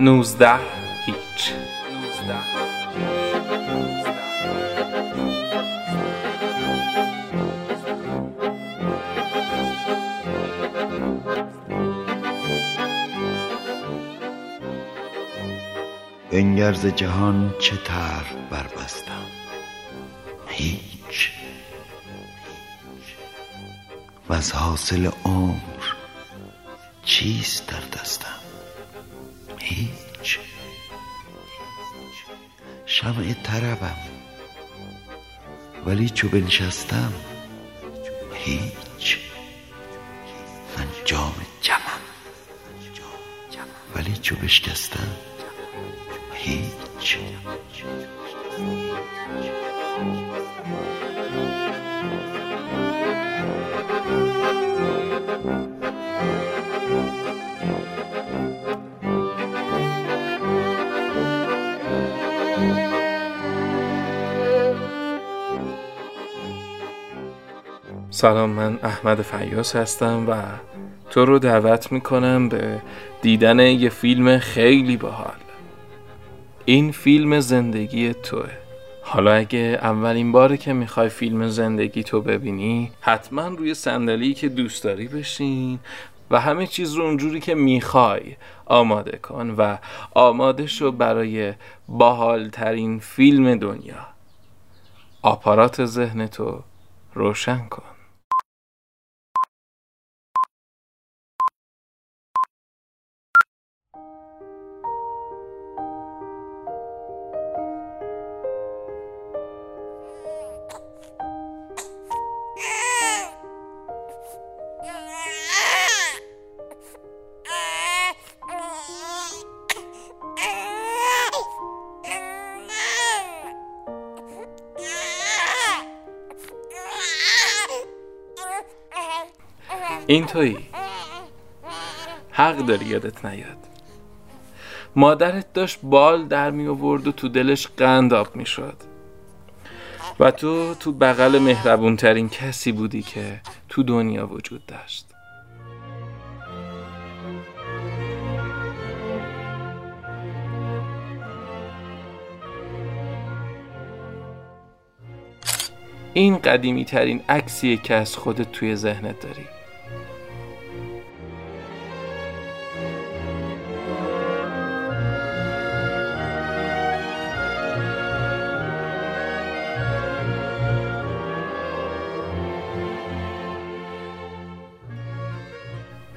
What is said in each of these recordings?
نوزده هیچ. بنگر ز جهان چه طرح وز حاصل عمر چیست در دستم؟ هیچ. شمع طربم. ولی چو بنشستم هیچ. من جام جمم. ولی چو بشکستم هیچ. سلام من احمد فیاس هستم و تو رو دعوت می‌کنم به دیدن یه فیلم خیلی باحال. این فیلم زندگی توه. حالا اگه اولین باره که می‌خوای فیلم زندگی تو ببینی حتما روی صندلی که دوست داری بشین و همه چیز رو اونجوری که می‌خوای آماده کن و آماده شو برای باحال ترین فیلم دنیا. آپارات ذهن تو روشن کن. این تویی. حق داری یادت نیاد. مادرت داشت بال در می آورد و تو دلش قند آب می شد. و تو تو بغل مهربون ترین کسی بودی که تو دنیا وجود داشت. این قدیمی ترین عکسیه که از خودت توی ذهنت داری.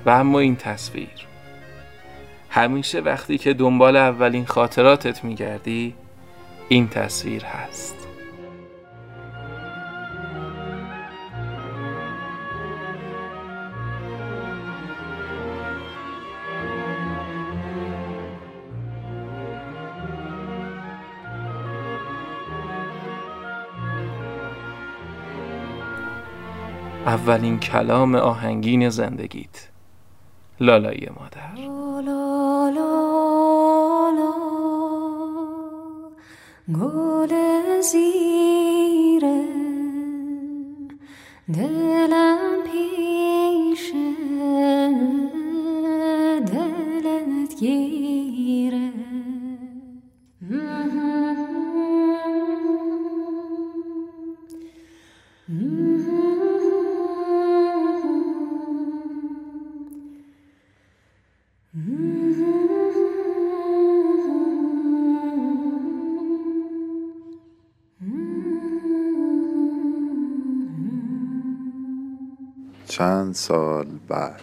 و اما این تصویر. همیشه وقتی که دنبال اولین خاطراتت میگردی این تصویر هست. اولین کلام آهنگین زندگیت. لالایی مادر. گل زیره دلم چند سال بعد.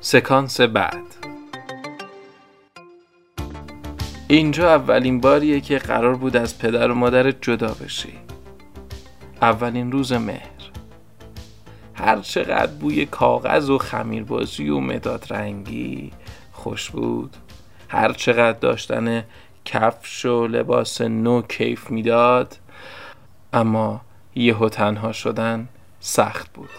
سکانس بعد. اینجا اولین باریه که قرار بود از پدر و مادرت جدا بشی. اولین روز مهر. هر چقدر بوی کاغذ و خمیربازی و مداد رنگی خوش بود هر چقدر داشتن کفش و لباس نو کیف می‌داد اما یهو تنها شدن سخت بود.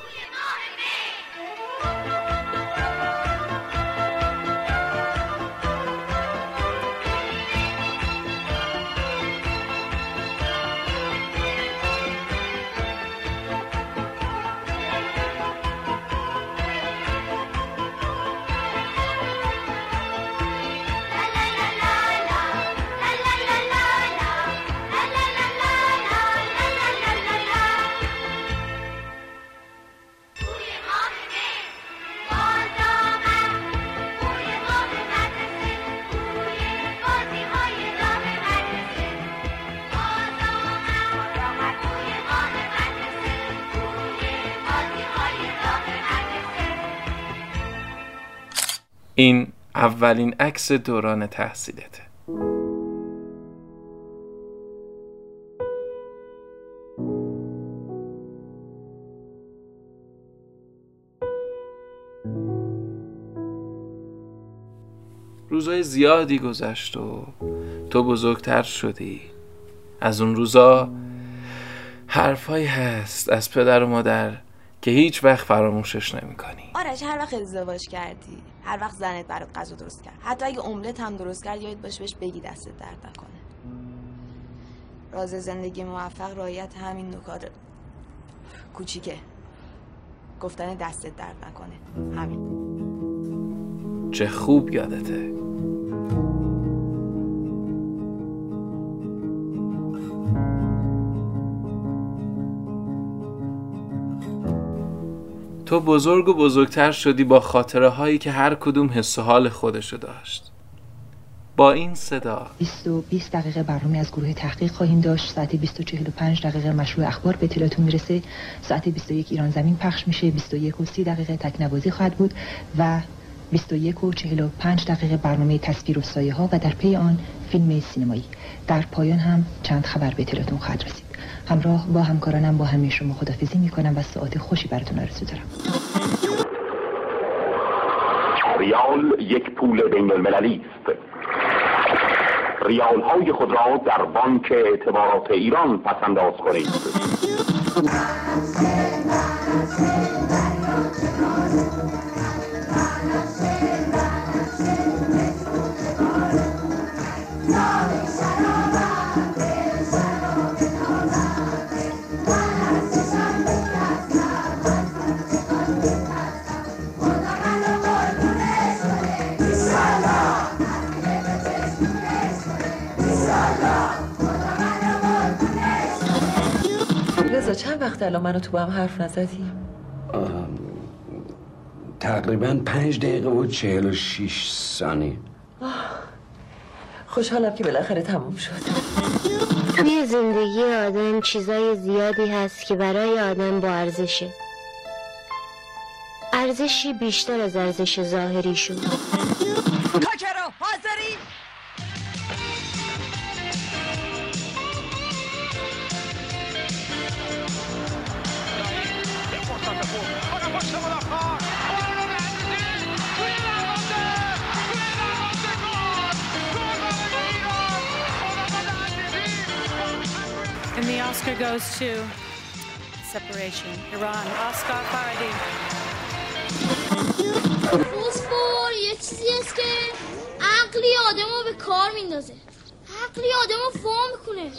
این اولین عکس دوران تحصیلته روزای زیادی گذشت و تو بزرگتر شدی. از اون روزا حرفایی هست از پدر و مادر که هیچ وقت فراموشش نمی کنی آرش هر وقت ازدواج کردی هر وقت زنت برات غذا درست کرد. حتی اگه املت هم درست کرد یاد باشه بهش بگی دستت درد نکنه. راز زندگی موفق رعایت همین نکات کوچیکه. گفتن دستت درد نکنه. همین. چه خوب یادته. تو بزرگ و بزرگتر شدی با خاطره هایی که هر کدوم حس و حال خودشو داشت. با این صدا. 20 و 20 دقیقه برنامه از گروه تحقیق خواهیم داشت. ساعت 20 و 45 دقیقه مشروع اخبار به اطلاعتون می‌رسه. ساعت 21 ایران زمین پخش میشه. 21 و 30 دقیقه تکنوازی خواهد بود و 21 و 45 دقیقه برنامه تصویر و سایه ها و در پی آن فیلم سینمایی. در پایان هم چند خبر به اطلاعتون خواهد رسید. همراه با همکارانم با همه شما خدافزی می‌کنم و ساعت خوشی براتون آرزو دارم. ریال یک پول بین المللی است. ریال های خود را در بانک اعتبارات ایران پسنداز کنید. وقت الان منو تو با هم حرف نزدیم تقریبا پنج دقیقه و چهل و شیش ثانیه. خوشحالم که بالاخره تموم شد. توی زندگی آدم چیزای زیادی هست که برای آدم با ارزشه. ارزشی بیشتر از ارزش ظاهریشون. کاکرا And the Oscar goes to Separation, Iran, Oscar Faradi. فوسفور یه چیزی هست که عقلی آدم رو به کار میندازه. عقلی آدم رو فهم می‌کنه.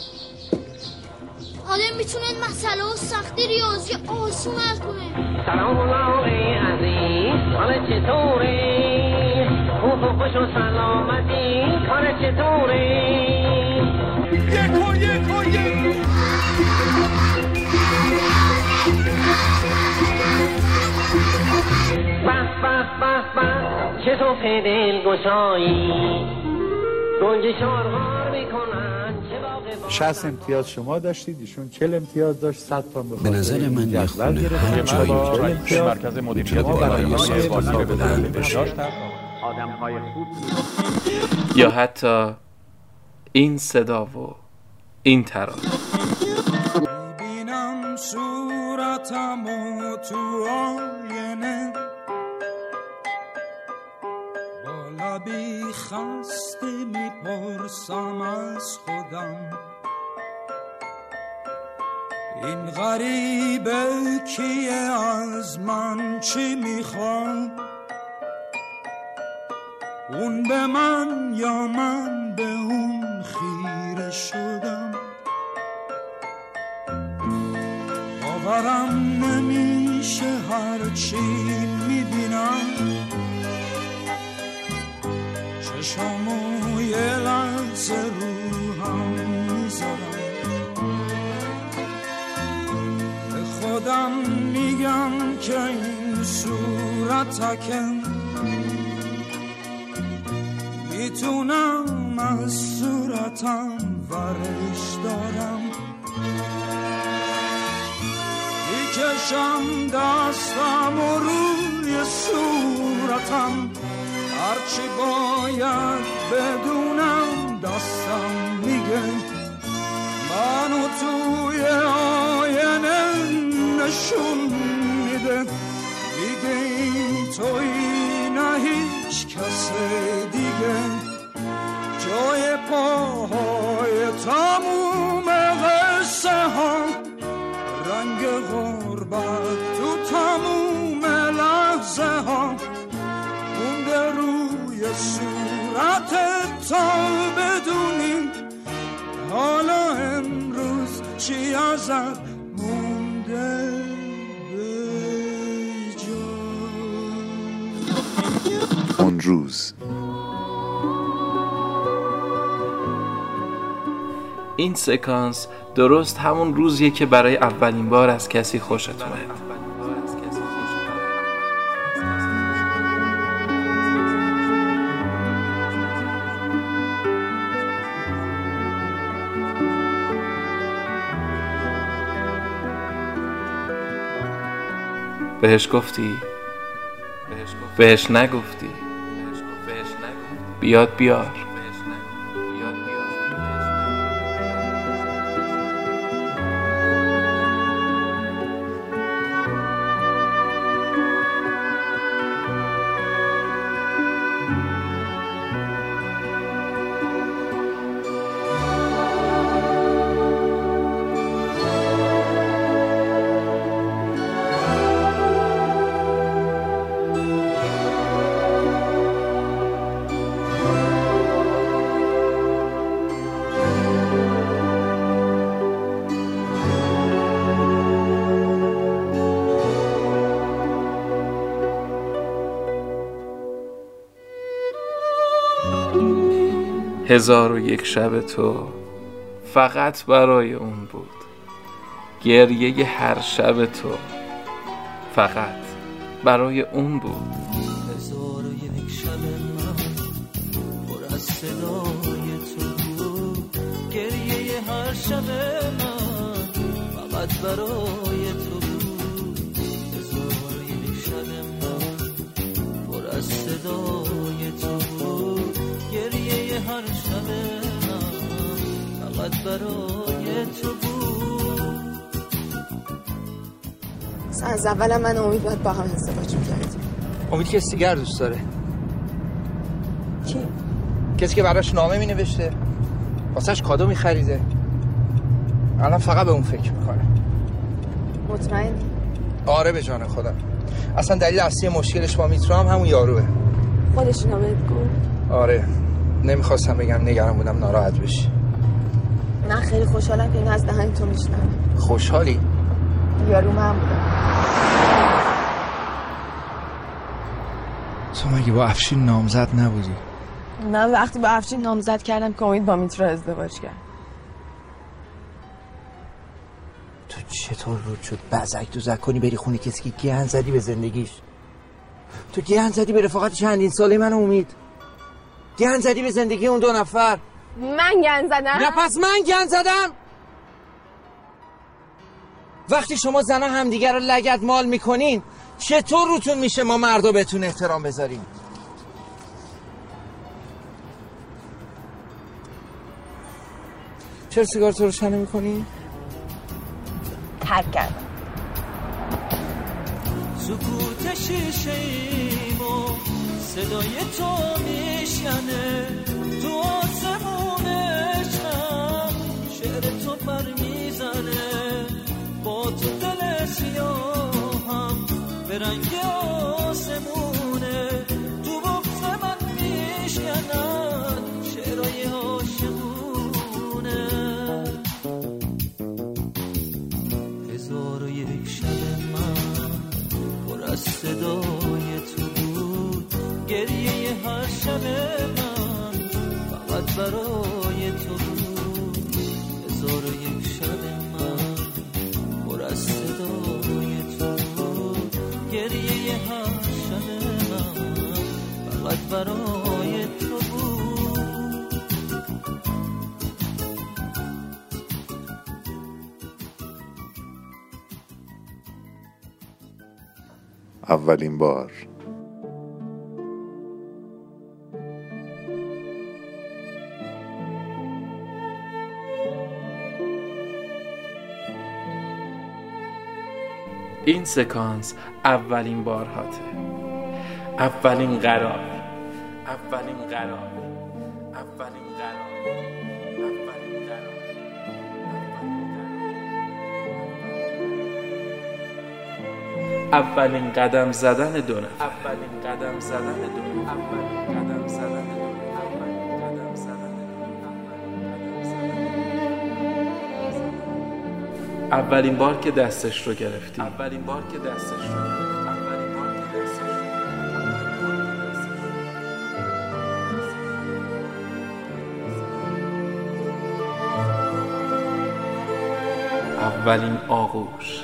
آدم می‌تونه مسئله و سختی ریاضی آسون حل کنه. سلام الله عزیز حال چطوره خوب و خوش و سلامتی کار چطوره یک و یک و یک به به به به چه تو دل گشایی. گنج شارهار می‌کنن. چه باغ 60 امتیاز شما داشتید ایشون 40 امتیاز داشت 100 تا به نظر من یه خونه هر جایی مرکز مدیریت بالای سازمان بدن بشه. آدم های خوب. یا حتی این صدا و این ترانه بینم صورتم و تو آینه. لبی خسته می‌پرسم از خودم. این غریبه کیه؟ از من چی می‌خواد اون به من یا من به اون خیره شدم؟ باورم نمیشه هرچی می‌بینم. چشمو یه لحظه رو هم می‌ذارم به خودم میگم که این صورتکم می‌تونم از صورتم ورش دارم. می‌کشم دستم و روی صورتم. هرچی باید بدونم دستم میگه. منو توی آینه نشون میده. دیگه این توی نه هیچ کس دیگه. جای پاهای تموم قصه ها. رنگ غربت صورت تا بدونیم حالا امروز چی ازت مونده به جا؟ اون روز. این سکانس درست همون روزیه که برای اولین بار از کسی خوشت اومد. بهش گفتی؟ بهش نگفتی؟ بیاد بیار. هزار و یک شب تو فقط برای اون بود. گریه هر شب تو فقط برای اون بود. هزار و یک شب من پر از صدای تو گریه هر شب من فقط برای تو برای تو بود. از اولم من امید باید با هم ازدواج می‌کردیم. امید که سیگر دوست داره. کی؟ کسی که براش نامه می نوشته واسهش کادو می خریده الان فقط به اون فکر می‌کنه. مطمئنی؟ آره به جان خودم اصلا دلیل اصلی مشکلش با میترا هم همون یاروه. خودش نامه گفت. آره. نمی‌خواستم بگم نگران بودم ناراحت بشی. من خیلی خوشحالم که این از دهن تو میشنم خوشحالی؟ یارو من بودم تو مگه با افشین نامزد نبودی؟ من وقتی با افشین نامزد کردم که امید با میترا ازدواج کرد. تو چطور رود شد؟ بزک تو زک کنی بری خونه کسی که گیهن زدی به زندگیش. تو گیهن زدی به رفاقت چندین ساله من امید. گیهن زدی به زندگی اون دو نفر. من گن زدم. نه پس من گن زدم. وقتی شما زنها همدیگر رو لگت مال می‌کنین چطور روتون میشه ما مردا بهتون احترام بذاریم؟ چرا سیگار تو روشن می‌کنی؟ ترک کردم. سکوت شیشه ایمو صدای تو میشنه تو آسمون پر می‌زنه. با تو دل سیاهم به رنگ آسمونه. تو بغز من میشکنن شعرهای عاشقونه هزار و یک شب من پر از صدای تو بود. گریه هر شب من فقط برای برای تو بود. اولین بار. این سکانس اولین بار هاته. اولین قرار. اولین قرار. اولین قرار. اولین قرار. اولین قدم زدن دو نفر. اولین قدم زدن دو نفر. اولین قدم زدن دو اولین بار که دستش رو گرفتی. اولین بار که دستش رو گرفتی. اولین آغوش.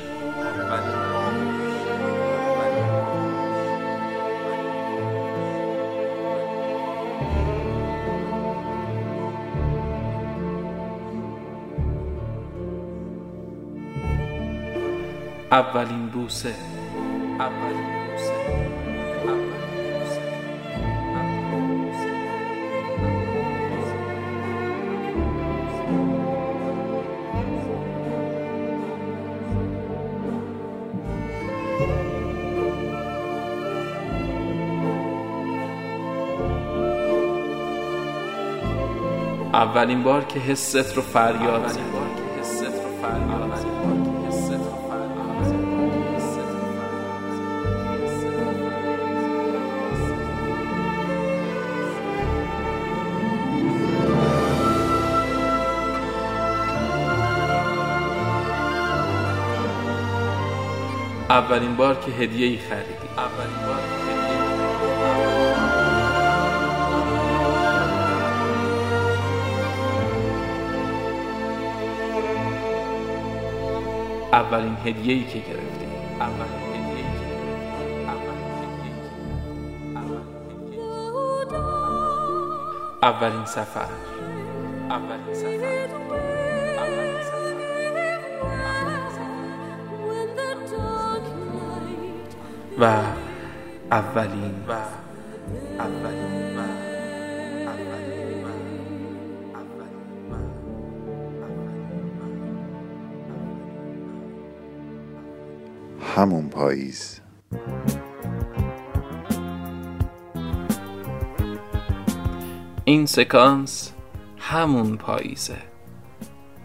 اولین بوسه. اولین اولین بار که حست رو فریاد اولین بار که هدیه ای خریدی. اولین بار اولین هدیه ای که گرفتی اولین اولین سفر اولین سفر. اولین سفر. و اولین و اولین همون پاییز. این سکانس همون پاییزه.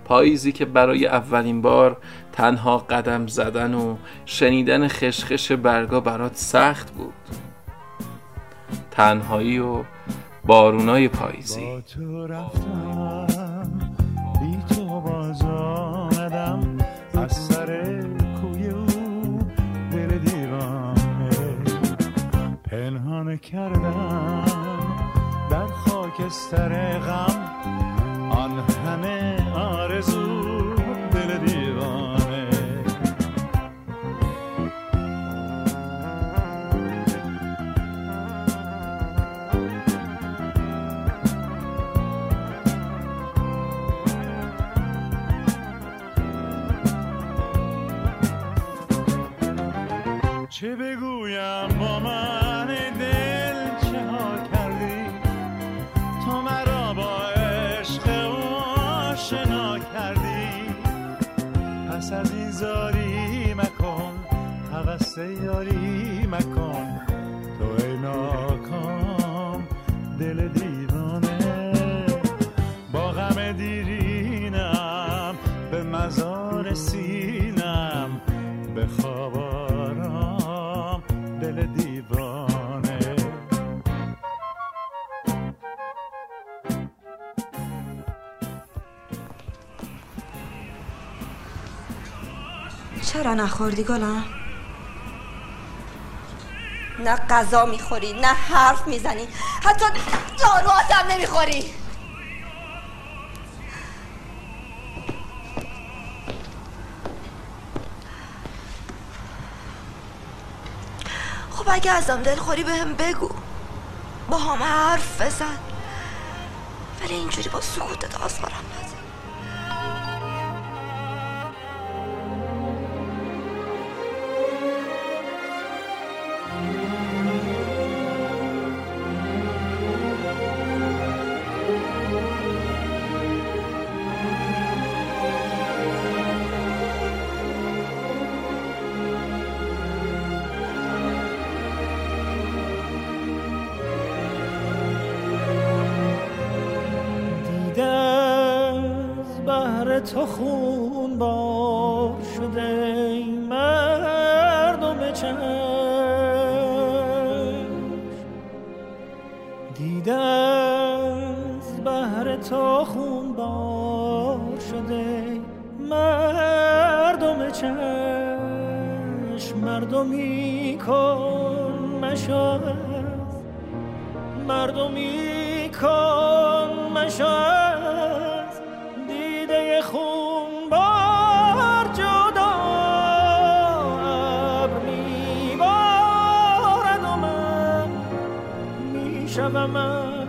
پاییزی که برای اولین بار تنها قدم زدن و شنیدن خشخش برگا برات سخت بود. تنهایی و بارونای پاییزی. با تو رفتم. دیرینم به مزار سینم به خواب دل دیوانه چرا نخوردی گلم؟ نه غذا می‌خوری نه حرف می‌زنی حتی داروهات هم نمی‌خوری اگه ازم دلخوری بهم بگو. با هم حرف بزن. ولی اینجوری با سکوتت آزارم تو خون می‌شوم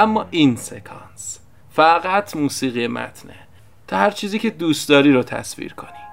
اما این سکانس. فقط موسیقی متنه. تا هر چیزی که دوست داری رو تصویر کنی.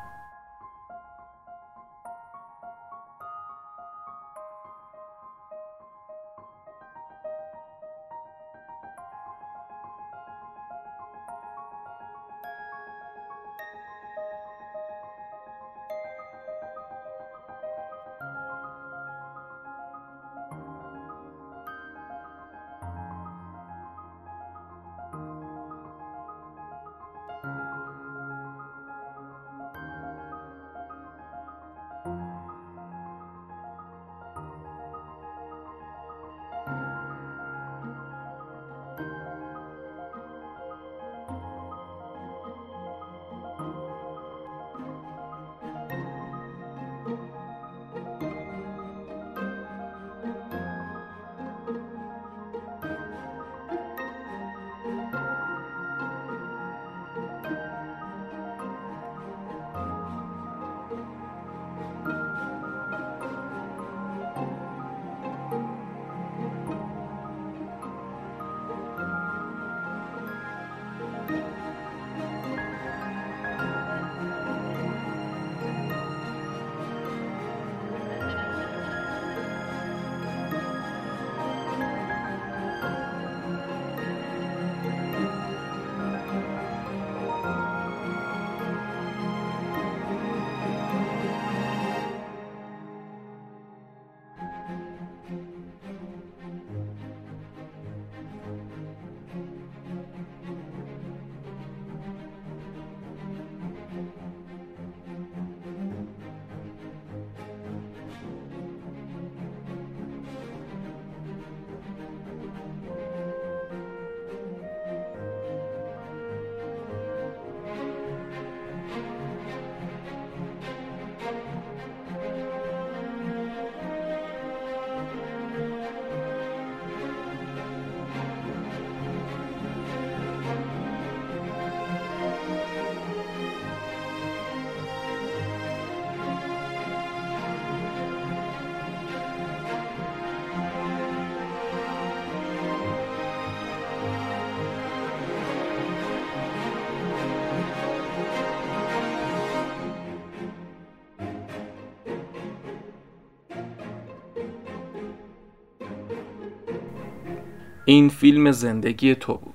این فیلم زندگی تو بود.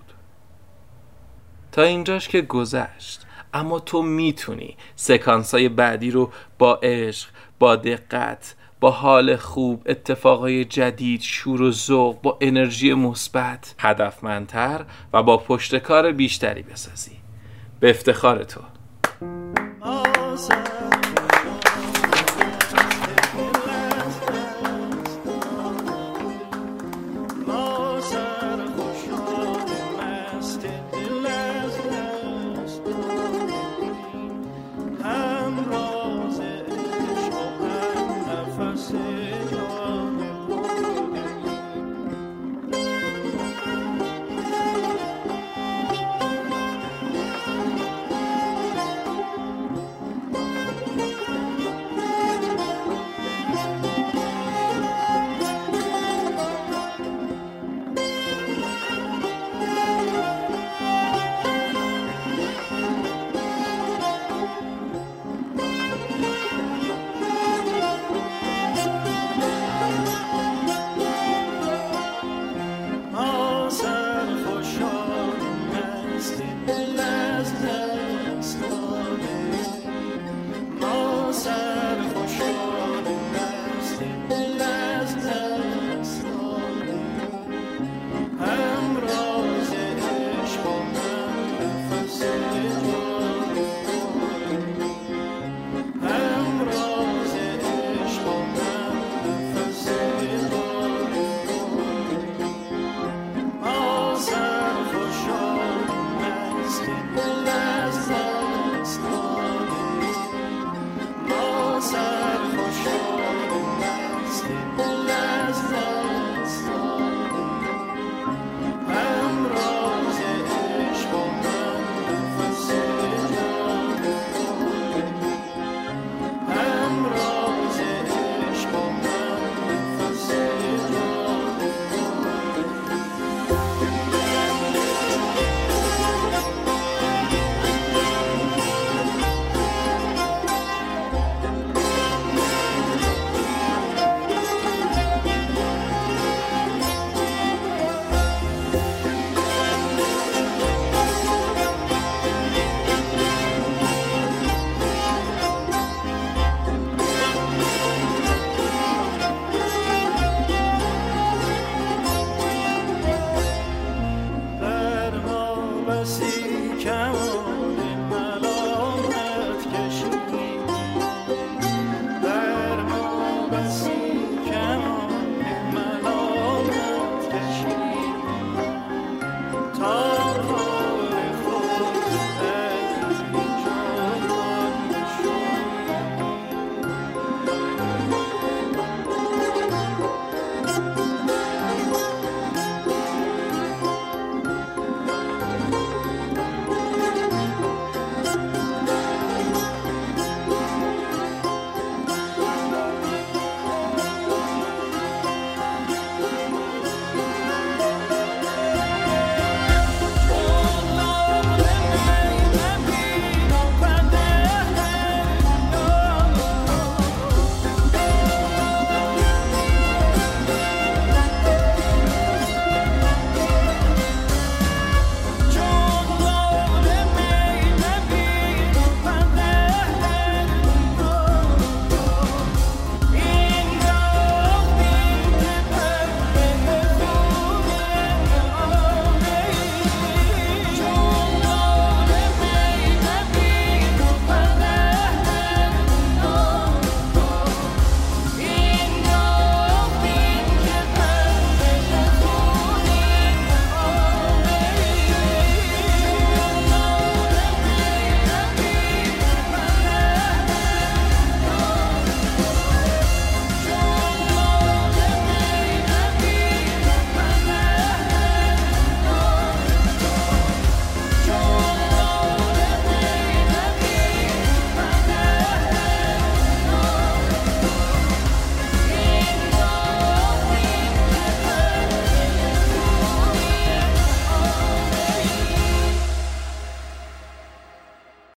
تا اینجاش که گذشت. اما تو می‌تونی سکانس های بعدی رو با عشق با دقت با حال خوب اتفاقای جدید شور و ذوق با انرژی مثبت هدفمندتر و با پشتکار بیشتری بسازی. به افتخار تو.